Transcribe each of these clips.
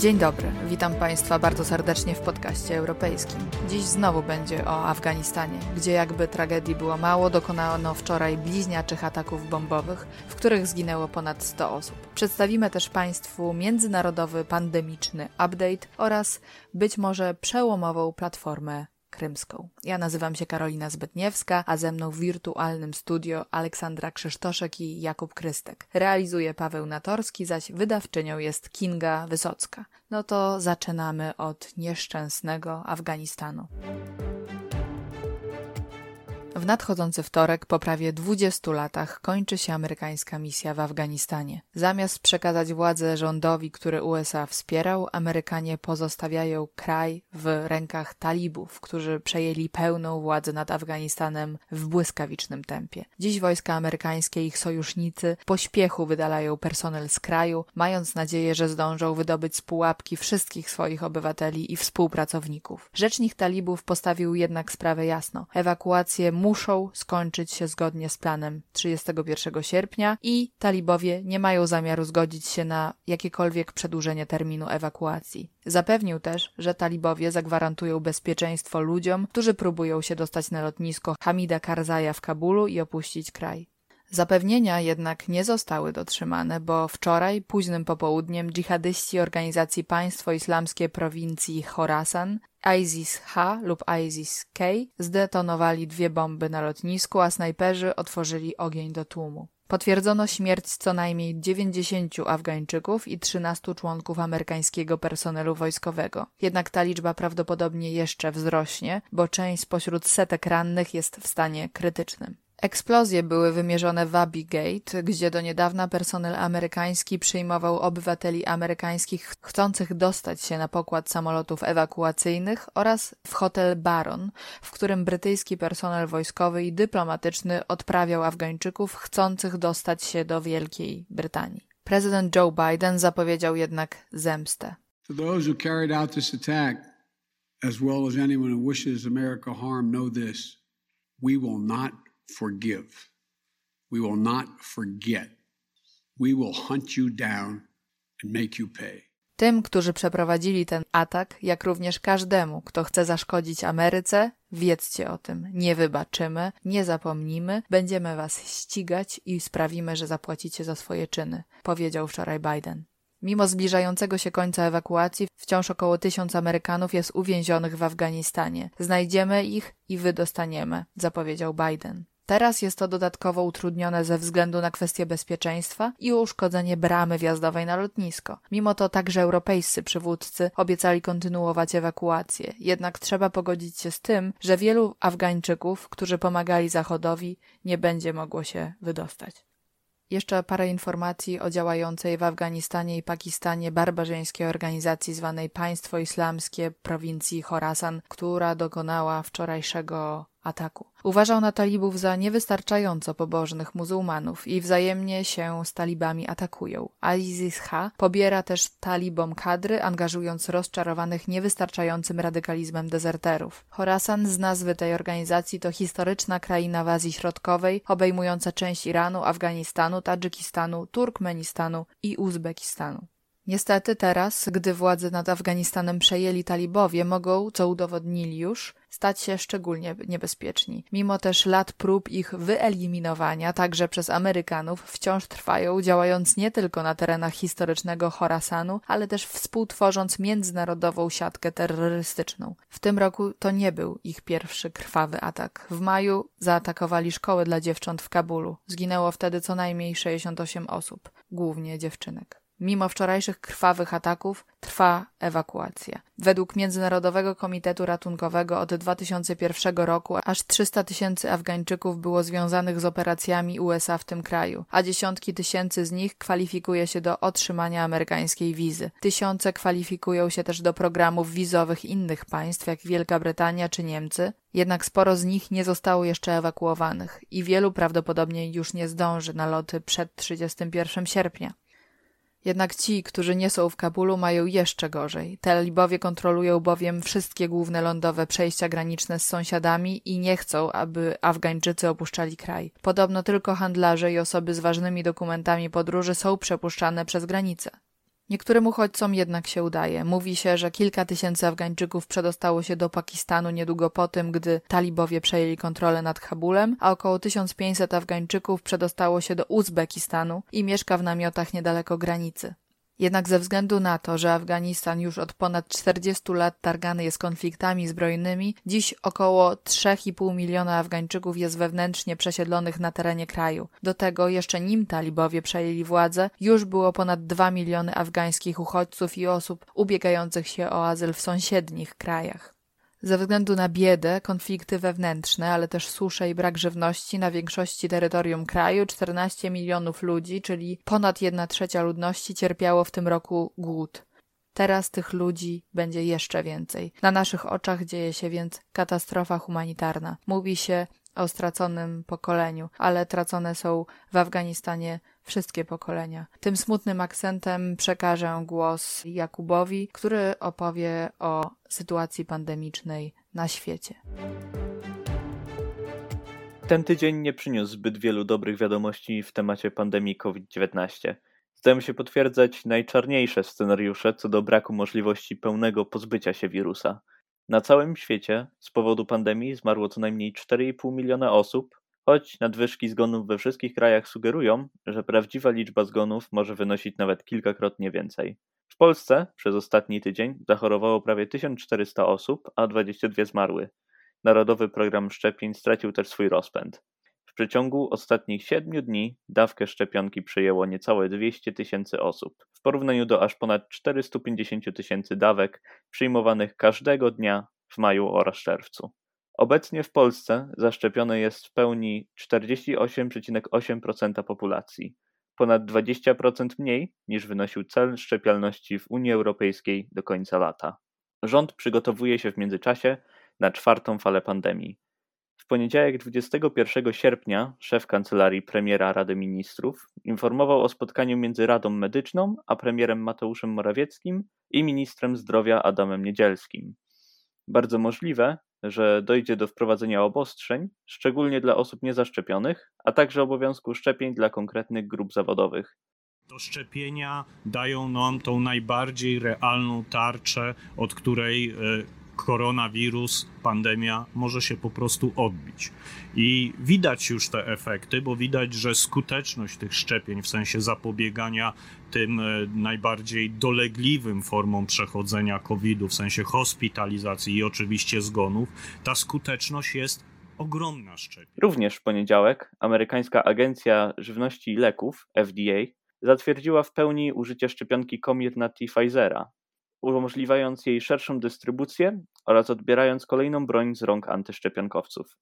Dzień dobry, witam Państwa bardzo serdecznie w podcaście europejskim. Dziś znowu będzie o Afganistanie, gdzie jakby tragedii było mało, dokonano wczoraj bliźniaczych ataków bombowych, w których zginęło ponad 100 osób. Przedstawimy też Państwu międzynarodowy pandemiczny update oraz być może przełomową platformę krymską. Ja nazywam się Karolina Zbytniewska, a ze mną w wirtualnym studio Aleksandra Krzysztoszek i Jakub Krystek. Realizuje Paweł Natorski, zaś wydawczynią jest Kinga Wysocka. No to zaczynamy od nieszczęsnego Afganistanu. W nadchodzący wtorek, po prawie 20 latach, kończy się amerykańska misja w Afganistanie. Zamiast przekazać władzę rządowi, który USA wspierał, Amerykanie pozostawiają kraj w rękach talibów, którzy przejęli pełną władzę nad Afganistanem w błyskawicznym tempie. Dziś wojska amerykańskie i ich sojusznicy pośpiechu wydalają personel z kraju, mając nadzieję, że zdążą wydobyć z pułapki wszystkich swoich obywateli i współpracowników. Rzecznik talibów postawił jednak sprawę jasno. Ewakuację muszą skończyć się zgodnie z planem 31 sierpnia i talibowie nie mają zamiaru zgodzić się na jakiekolwiek przedłużenie terminu ewakuacji. Zapewnił też, że talibowie zagwarantują bezpieczeństwo ludziom, którzy próbują się dostać na lotnisko Hamida Karzaja w Kabulu i opuścić kraj. Zapewnienia jednak nie zostały dotrzymane, bo wczoraj, późnym popołudniem, dżihadyści organizacji Państwo Islamskie prowincji Khorasan ISIS-H lub ISIS-K zdetonowali dwie bomby na lotnisku, a snajperzy otworzyli ogień do tłumu. Potwierdzono śmierć co najmniej 90 Afgańczyków i 13 członków amerykańskiego personelu wojskowego. Jednak ta liczba prawdopodobnie jeszcze wzrośnie, bo część spośród setek rannych jest w stanie krytycznym. Eksplozje były wymierzone w Abbey Gate, gdzie do niedawna personel amerykański przyjmował obywateli amerykańskich chcących dostać się na pokład samolotów ewakuacyjnych oraz w hotel Baron, w którym brytyjski personel wojskowy i dyplomatyczny odprawiał Afgańczyków chcących dostać się do Wielkiej Brytanii. Prezydent Joe Biden zapowiedział jednak zemstę. For those who carried out this attack, as well as anyone who wishes America harm, know this. We will not forgive. We will not forget. We will hunt you down and make you pay. Tym, którzy przeprowadzili ten atak, jak również każdemu, kto chce zaszkodzić Ameryce, wiedzcie o tym. Nie wybaczymy, nie zapomnimy, będziemy was ścigać i sprawimy, że zapłacicie za swoje czyny, powiedział wczoraj Biden. Mimo zbliżającego się końca ewakuacji, wciąż około tysiąc Amerykanów jest uwięzionych w Afganistanie. Znajdziemy ich i wydostaniemy, zapowiedział Biden. Teraz jest to dodatkowo utrudnione ze względu na kwestie bezpieczeństwa i uszkodzenie bramy wjazdowej na lotnisko. Mimo to także europejscy przywódcy obiecali kontynuować ewakuację. Jednak trzeba pogodzić się z tym, że wielu Afgańczyków, którzy pomagali Zachodowi, nie będzie mogło się wydostać. Jeszcze parę informacji o działającej w Afganistanie i Pakistanie barbarzyńskiej organizacji zwanej Państwo Islamskie prowincji Khorasan, która dokonała wczorajszego ataku. Uważał na talibów za niewystarczająco pobożnych muzułmanów i wzajemnie się z talibami atakują. ISIS-H pobiera też talibom kadry, angażując rozczarowanych niewystarczającym radykalizmem dezerterów. Khorasan z nazwy tej organizacji to historyczna kraina w Azji Środkowej, obejmująca część Iranu, Afganistanu, Tadżykistanu, Turkmenistanu i Uzbekistanu. Niestety teraz, gdy władzę nad Afganistanem przejęli talibowie, mogą, co udowodnili już, stać się szczególnie niebezpieczni. Mimo też lat prób ich wyeliminowania, także przez Amerykanów, wciąż trwają, działając nie tylko na terenach historycznego Chorasanu, ale też współtworząc międzynarodową siatkę terrorystyczną. W tym roku to nie był ich pierwszy krwawy atak. W maju zaatakowali szkołę dla dziewcząt w Kabulu. Zginęło wtedy co najmniej 68 osób, głównie dziewczynek. Mimo wczorajszych krwawych ataków trwa ewakuacja. Według Międzynarodowego Komitetu Ratunkowego od 2001 roku aż 300 tysięcy Afgańczyków było związanych z operacjami USA w tym kraju, a dziesiątki tysięcy z nich kwalifikuje się do otrzymania amerykańskiej wizy. Tysiące kwalifikują się też do programów wizowych innych państw, jak Wielka Brytania czy Niemcy, jednak sporo z nich nie zostało jeszcze ewakuowanych i wielu prawdopodobnie już nie zdąży na loty przed 31 sierpnia. Jednak ci, którzy nie są w Kabulu, mają jeszcze gorzej. Talibowie kontrolują bowiem wszystkie główne lądowe przejścia graniczne z sąsiadami i nie chcą, aby Afgańczycy opuszczali kraj. Podobno tylko handlarze i osoby z ważnymi dokumentami podróży są przepuszczane przez granicę. Niektórym uchodźcom jednak się udaje. Mówi się, że kilka tysięcy Afgańczyków przedostało się do Pakistanu niedługo po tym, gdy talibowie przejęli kontrolę nad Kabulem, a około 1500 Afgańczyków przedostało się do Uzbekistanu i mieszka w namiotach niedaleko granicy. Jednak ze względu na to, że Afganistan już od ponad 40 lat targany jest konfliktami zbrojnymi, dziś około 3,5 miliona Afgańczyków jest wewnętrznie przesiedlonych na terenie kraju. Do tego jeszcze nim talibowie przejęli władzę, już było ponad 2 miliony afgańskich uchodźców i osób ubiegających się o azyl w sąsiednich krajach. Ze względu na biedę, konflikty wewnętrzne, ale też suszę i brak żywności na większości terytorium kraju 14 milionów ludzi, czyli ponad 1 trzecia ludności cierpiało w tym roku głód. Teraz tych ludzi będzie jeszcze więcej. Na naszych oczach dzieje się więc katastrofa humanitarna. Mówi się o straconym pokoleniu, ale tracone są w Afganistanie wszystkie pokolenia. Tym smutnym akcentem przekażę głos Jakubowi, który opowie o sytuacji pandemicznej na świecie. Ten tydzień nie przyniósł zbyt wielu dobrych wiadomości w temacie pandemii COVID-19. Zdają się potwierdzać najczarniejsze scenariusze co do braku możliwości pełnego pozbycia się wirusa. Na całym świecie z powodu pandemii zmarło co najmniej 4,5 miliona osób, choć nadwyżki zgonów we wszystkich krajach sugerują, że prawdziwa liczba zgonów może wynosić nawet kilkakrotnie więcej. W Polsce przez ostatni tydzień zachorowało prawie 1400 osób, a 22 zmarły. Narodowy program szczepień stracił też swój rozpęd. W przeciągu ostatnich siedmiu dni dawkę szczepionki przyjęło niecałe 200 tysięcy osób, w porównaniu do aż ponad 450 tysięcy dawek przyjmowanych każdego dnia w maju oraz czerwcu. Obecnie w Polsce zaszczepione jest w pełni 48,8% populacji, ponad 20% mniej niż wynosił cel szczepialności w Unii Europejskiej do końca lata. Rząd przygotowuje się w międzyczasie na czwartą falę pandemii. W poniedziałek 21 sierpnia szef kancelarii premiera Rady Ministrów informował o spotkaniu między Radą Medyczną a premierem Mateuszem Morawieckim i ministrem zdrowia Adamem Niedzielskim. Bardzo możliwe, że dojdzie do wprowadzenia obostrzeń, szczególnie dla osób niezaszczepionych, a także obowiązku szczepień dla konkretnych grup zawodowych. To szczepienia dają nam tą najbardziej realną tarczę, od której e, koronawirus, pandemia może się po prostu odbić. I widać już te efekty, bo widać, że skuteczność tych szczepień w sensie zapobiegania tym e, najbardziej dolegliwym formom przechodzenia COVID-u, w sensie hospitalizacji i oczywiście zgonów, ta skuteczność jest ogromna szczepień. Również w poniedziałek amerykańska Agencja Żywności i Leków, FDA, zatwierdziła w pełni użycie szczepionki Comirnaty Pfizera, umożliwiając jej szerszą dystrybucję oraz odbierając kolejną broń z rąk antyszczepionkowców.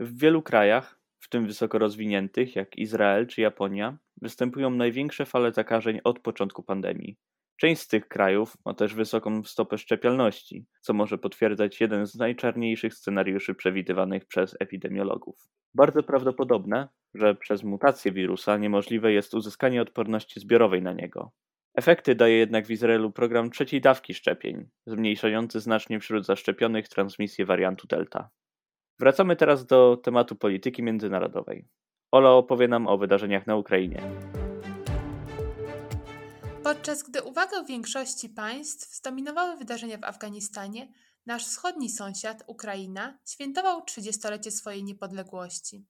W wielu krajach, w tym wysoko rozwiniętych jak Izrael czy Japonia, występują największe fale zakażeń od początku pandemii. Część z tych krajów ma też wysoką stopę szczepialności, co może potwierdzać jeden z najczarniejszych scenariuszy przewidywanych przez epidemiologów. Bardzo prawdopodobne, że przez mutację wirusa niemożliwe jest uzyskanie odporności zbiorowej na niego, Efekty daje jednak w Izraelu program trzeciej dawki szczepień, zmniejszający znacznie wśród zaszczepionych transmisję wariantu Delta. Wracamy teraz do tematu polityki międzynarodowej. Ola opowie nam o wydarzeniach na Ukrainie. Podczas gdy uwagę większości państw zdominowały wydarzenia w Afganistanie, nasz wschodni sąsiad, Ukraina, świętował 30-lecie swojej niepodległości.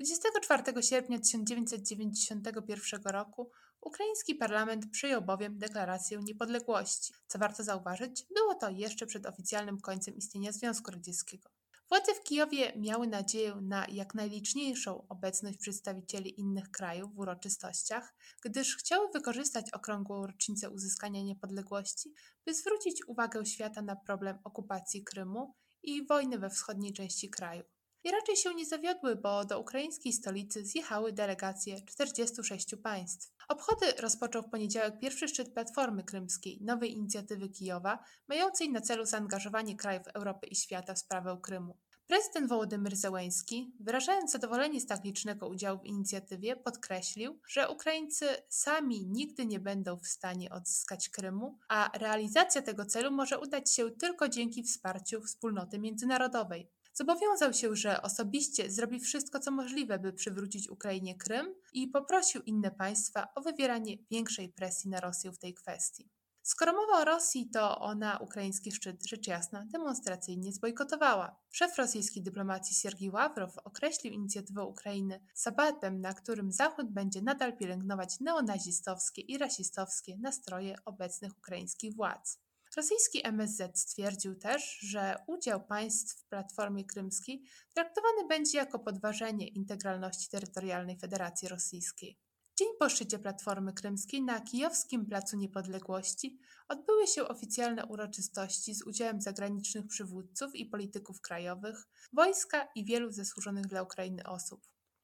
24 sierpnia 1991 roku Ukraiński parlament przyjął bowiem deklarację niepodległości. Co warto zauważyć, było to jeszcze przed oficjalnym końcem istnienia Związku Radzieckiego. Władze w Kijowie miały nadzieję na jak najliczniejszą obecność przedstawicieli innych krajów w uroczystościach, gdyż chciały wykorzystać okrągłą rocznicę uzyskania niepodległości, by zwrócić uwagę świata na problem okupacji Krymu i wojny we wschodniej części kraju. I raczej się nie zawiodły, bo do ukraińskiej stolicy zjechały delegacje 46 państw. Obchody rozpoczął w poniedziałek pierwszy szczyt Platformy Krymskiej, nowej inicjatywy Kijowa, mającej na celu zaangażowanie krajów Europy i świata w sprawę Krymu. Prezydent Wołodymyr Zełenski, wyrażając zadowolenie z tak licznego udziału w inicjatywie, podkreślił, że Ukraińcy sami nigdy nie będą w stanie odzyskać Krymu, a realizacja tego celu może udać się tylko dzięki wsparciu wspólnoty międzynarodowej. Zobowiązał się, że osobiście zrobi wszystko, co możliwe, by przywrócić Ukrainie Krym i poprosił inne państwa o wywieranie większej presji na Rosję w tej kwestii. Skoro mowa o Rosji, to ona ukraiński szczyt rzecz jasna demonstracyjnie zbojkotowała. Szef rosyjskiej dyplomacji Siergiej Ławrow określił inicjatywę Ukrainy sabatem, na którym Zachód będzie nadal pielęgnować neonazistowskie i rasistowskie nastroje obecnych ukraińskich władz. Rosyjski MSZ stwierdził też, że udział państw w Platformie Krymskiej traktowany będzie jako podważenie integralności terytorialnej Federacji Rosyjskiej. Dzień po szczycie Platformy Krymskiej na kijowskim Placu Niepodległości odbyły się oficjalne uroczystości z udziałem zagranicznych przywódców i polityków krajowych, wojska i wielu zasłużonych dla Ukrainy osób.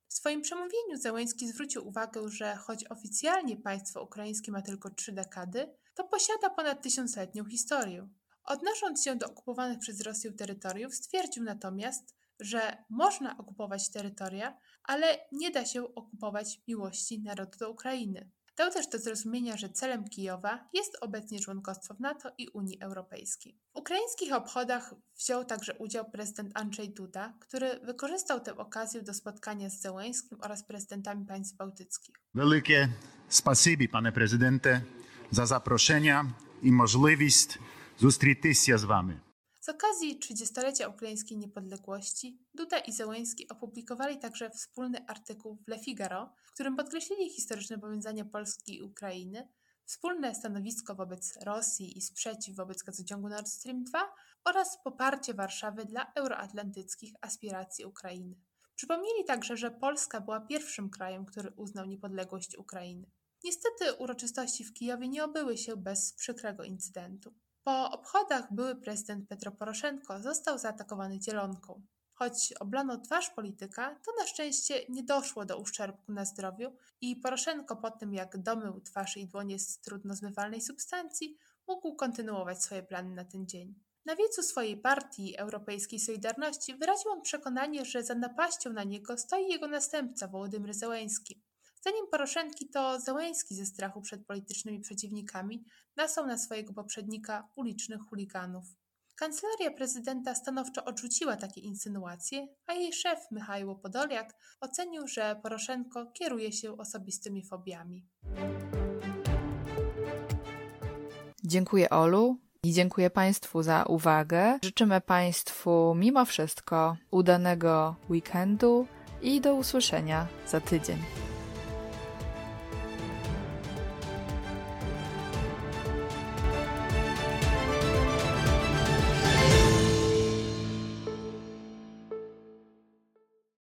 W swoim przemówieniu Zełęński zwrócił uwagę, że choć oficjalnie państwo ukraińskie ma tylko trzy dekady, to posiada ponad tysiącletnią historię. Odnosząc się do okupowanych przez Rosję terytoriów, stwierdził natomiast, że można okupować terytoria, ale nie da się okupować miłości narodu do Ukrainy. Dał też do zrozumienia, że celem Kijowa jest obecnie członkostwo w NATO i Unii Europejskiej. W ukraińskich obchodach wziął także udział prezydent Andrzej Duda, który wykorzystał tę okazję do spotkania z Zełęskim oraz prezydentami państw bałtyckich. Wielkie spasibi, panie prezydencie, za zaproszenia i możliwość zustritysia z Wami. Z okazji 30-lecia ukraińskiej niepodległości Duda i Zełęński opublikowali także wspólny artykuł w Le Figaro, w którym podkreślili historyczne powiązania Polski i Ukrainy, wspólne stanowisko wobec Rosji i sprzeciw wobec gazociągu Nord Stream 2 oraz poparcie Warszawy dla euroatlantyckich aspiracji Ukrainy. Przypomnieli także, że Polska była pierwszym krajem, który uznał niepodległość Ukrainy. Niestety uroczystości w Kijowie nie obyły się bez przykrego incydentu. Po obchodach były prezydent Petro Poroszenko został zaatakowany zielonką. Choć oblano twarz polityka, to na szczęście nie doszło do uszczerbku na zdrowiu i Poroszenko po tym jak domył twarz i dłonie z trudno zmywalnej substancji, mógł kontynuować swoje plany na ten dzień. Na wiecu swojej partii Europejskiej Solidarności wyraził on przekonanie, że za napaścią na niego stoi jego następca Wołodymyr Zełenski. Zdaniem Poroszenki to Zełenski ze strachu przed politycznymi przeciwnikami nasłał na swojego poprzednika ulicznych chuliganów. Kancelaria prezydenta stanowczo odrzuciła takie insynuacje, a jej szef Michał Podoliak ocenił, że Poroszenko kieruje się osobistymi fobiami. Dziękuję Olu i dziękuję Państwu za uwagę. Życzymy Państwu mimo wszystko udanego weekendu i do usłyszenia za tydzień.